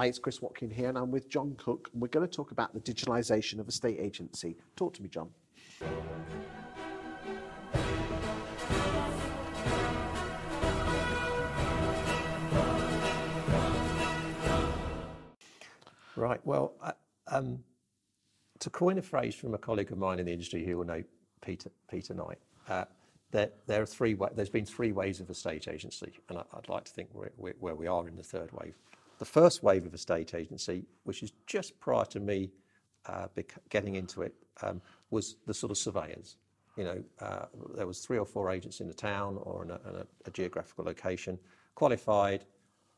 Hi, it's Chris Watkin here, and I'm with John Cook, and we're going to talk about the digitalisation of estate agency. Talk to me, John. Right. Well, uh, um, to coin a phrase from a colleague of mine in the industry who will know Peter, Peter Knight, uh, there, there are three. There's been three waves of estate agency, and I, would like to think we're, we're, where we are in the third wave. The first wave of estate agency, which is just prior to me uh, getting into it, um, was the sort of surveyors. You know, uh, there was three or four agents in the town or in a, in a, a geographical location, qualified,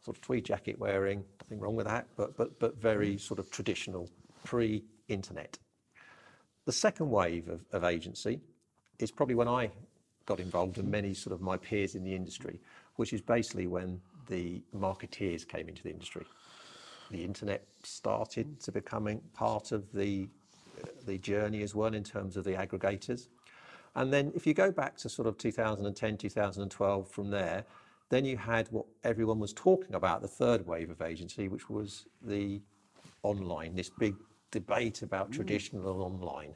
sort of tweed jacket wearing, nothing wrong with that, but, but, but very sort of traditional, pre-internet. The second wave of, of agency is probably when I got involved and many sort of my peers in the industry, which is basically when the marketeers came into the industry. The internet started to becoming part of the the journey as well in terms of the aggregators. And then if you go back to sort of 2010, 2012 from there, then you had what everyone was talking about, the third wave of agency, which was the online, this big debate about mm. traditional and online,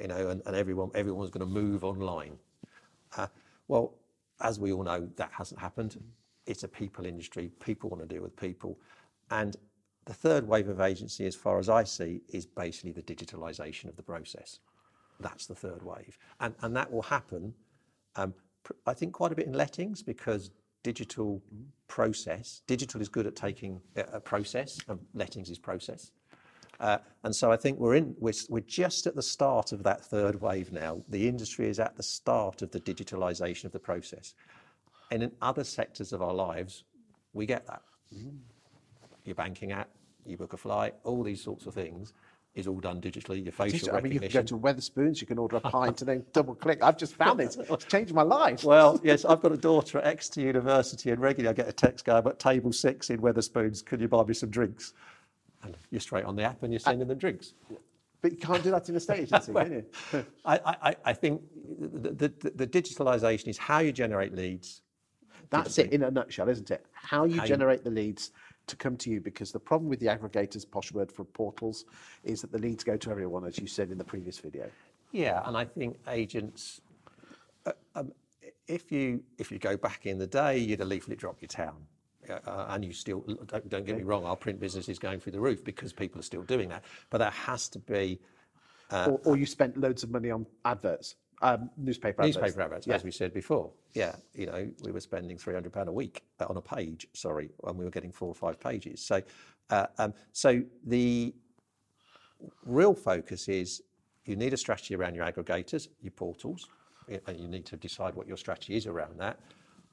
you know, and, and everyone everyone was going to move online. Uh, well, as we all know, that hasn't happened. It's a people industry. People want to deal with people. And the third wave of agency, as far as I see, is basically the digitalization of the process. That's the third wave. And, and that will happen, um, I think, quite a bit in lettings because digital process, digital is good at taking a process, and lettings is process. Uh, and so I think we're in, we're, we're just at the start of that third wave now. The industry is at the start of the digitalization of the process. And in other sectors of our lives, we get that. Mm. Your banking app, you book a flight, all these sorts of things is all done digitally. Your facial Digital, recognition. I mean, you can go to Wetherspoons, you can order a pint and then double click. I've just found it. It's changed my life. Well, yes, I've got a daughter at Exeter University, and regularly I get a text going, "But table six in Wetherspoons, could you buy me some drinks?" And you're straight on the app and you're sending them drinks. But you can't do that in estate agency, well, can you? I, I, I think the, the, the digitalisation is how you generate leads. That's it in a nutshell, isn't it? How you how generate you... the leads to come to you because the problem with the aggregators, posh word for portals, is that the leads go to everyone, as you said in the previous video. Yeah, and I think agents, uh, um, if you if you go back in the day, you'd a leaflet drop your town. Uh, and you still don't, don't, get me wrong, our print business is going through the roof because people are still doing that. But there has to be. Uh, or, or, you spent loads of money on adverts, um, newspaper adverts. Newspaper adverts, yeah. as we said before. Yeah, you know, we were spending three hundred pound a week uh, on a page. Sorry, and we were getting four or five pages. So, uh, um, so the real focus is you need a strategy around your aggregators, your portals, and you need to decide what your strategy is around that.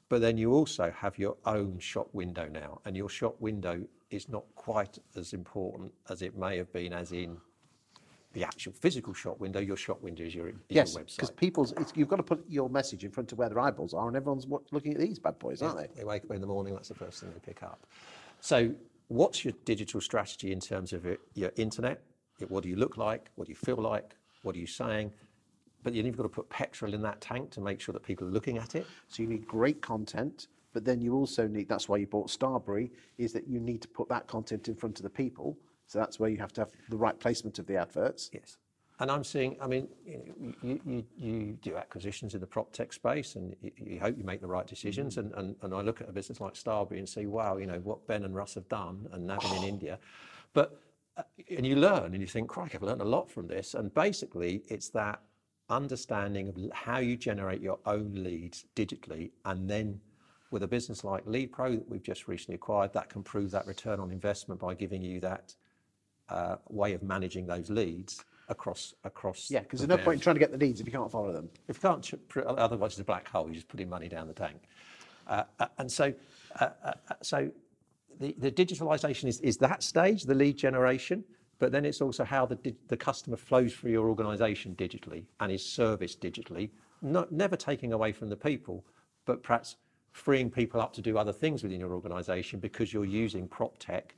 But then you also have your own shop window now, and your shop window is not quite as important as it may have been, as in the actual physical shop window. Your shop window is your, is yes, your website. because people's you've got to put your message in front of where their eyeballs are, and everyone's looking at these bad boys, aren't they? They wake up in the morning. That's the first thing they pick up. So, what's your digital strategy in terms of your internet? What do you look like? What do you feel like? What are you saying? but you've got to put petrol in that tank to make sure that people are looking at it. So you need great content, but then you also need, that's why you bought Starberry, is that you need to put that content in front of the people. So that's where you have to have the right placement of the adverts. Yes. And I'm seeing, I mean, you, you, you do acquisitions in the prop tech space and you, you hope you make the right decisions. Mm-hmm. And, and, and I look at a business like Starberry and see, wow, you know, what Ben and Russ have done and Navin oh. in India. But, uh, and you learn and you think, crikey, I've learned a lot from this. And basically, it's that understanding of how you generate your own leads digitally, and then with a business like LeadPro that we've just recently acquired, that can prove that return on investment by giving you that uh, way of managing those leads across across. Yeah, because there's no point in trying to get the leads if you can't follow them. If you can't, otherwise it's a black hole. You're just putting money down the tank. Uh, uh and so, uh, uh, so the, the digitalization is, is that stage, the lead generation but then it's also how the, the customer flows through your organization digitally and is serviced digitally, not, never taking away from the people, but perhaps freeing people up to do other things within your organization because you're using prop tech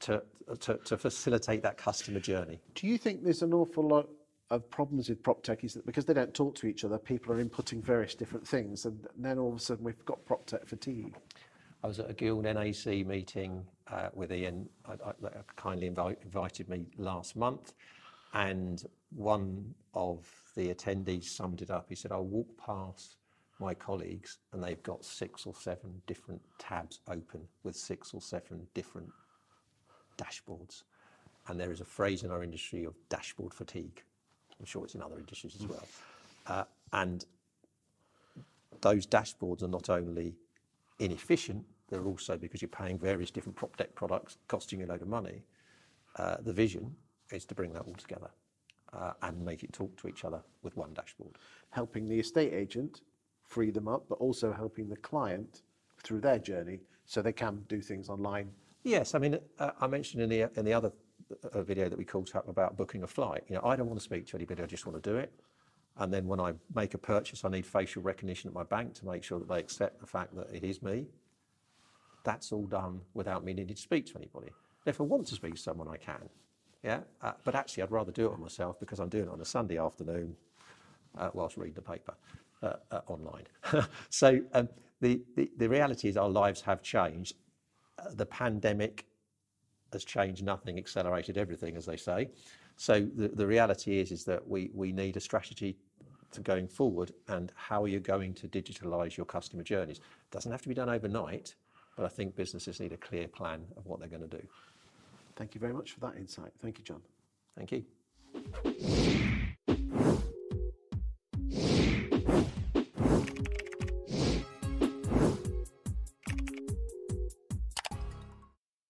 to, to, to facilitate that customer journey. Do you think there's an awful lot of problems with prop tech is that because they don't talk to each other, people are inputting various different things, and then all of a sudden we've got prop tech fatigue. I was at a Guild NAC meeting uh, with Ian, I, I, that kindly invi- invited me last month, and one of the attendees summed it up. He said, "I'll walk past my colleagues, and they've got six or seven different tabs open with six or seven different dashboards." And there is a phrase in our industry of dashboard fatigue. I'm sure it's in other industries as well. Uh, and those dashboards are not only inefficient, they're also because you're paying various different prop tech products, costing you a load of money. Uh, the vision is to bring that all together uh, and make it talk to each other with one dashboard. Helping the estate agent free them up, but also helping the client through their journey so they can do things online. Yes, I mean, uh, I mentioned in the in the other uh, video that we called up about booking a flight. You know, I don't want to speak to anybody. I just want to do it. And then when I make a purchase, I need facial recognition at my bank to make sure that they accept the fact that it is me. That's all done without me needing to speak to anybody. If I want to speak to someone, I can. Yeah, uh, but actually, I'd rather do it on myself because I'm doing it on a Sunday afternoon uh, whilst reading the paper uh, uh, online. so um, the, the the reality is our lives have changed. The pandemic has changed nothing, accelerated everything, as they say. So the, the reality is is that we we need a strategy to going forward and how are you going to digitalise your customer journeys. It doesn't have to be done overnight, but I think businesses need a clear plan of what they're going to do. Thank you very much for that insight. Thank you, John. Thank you.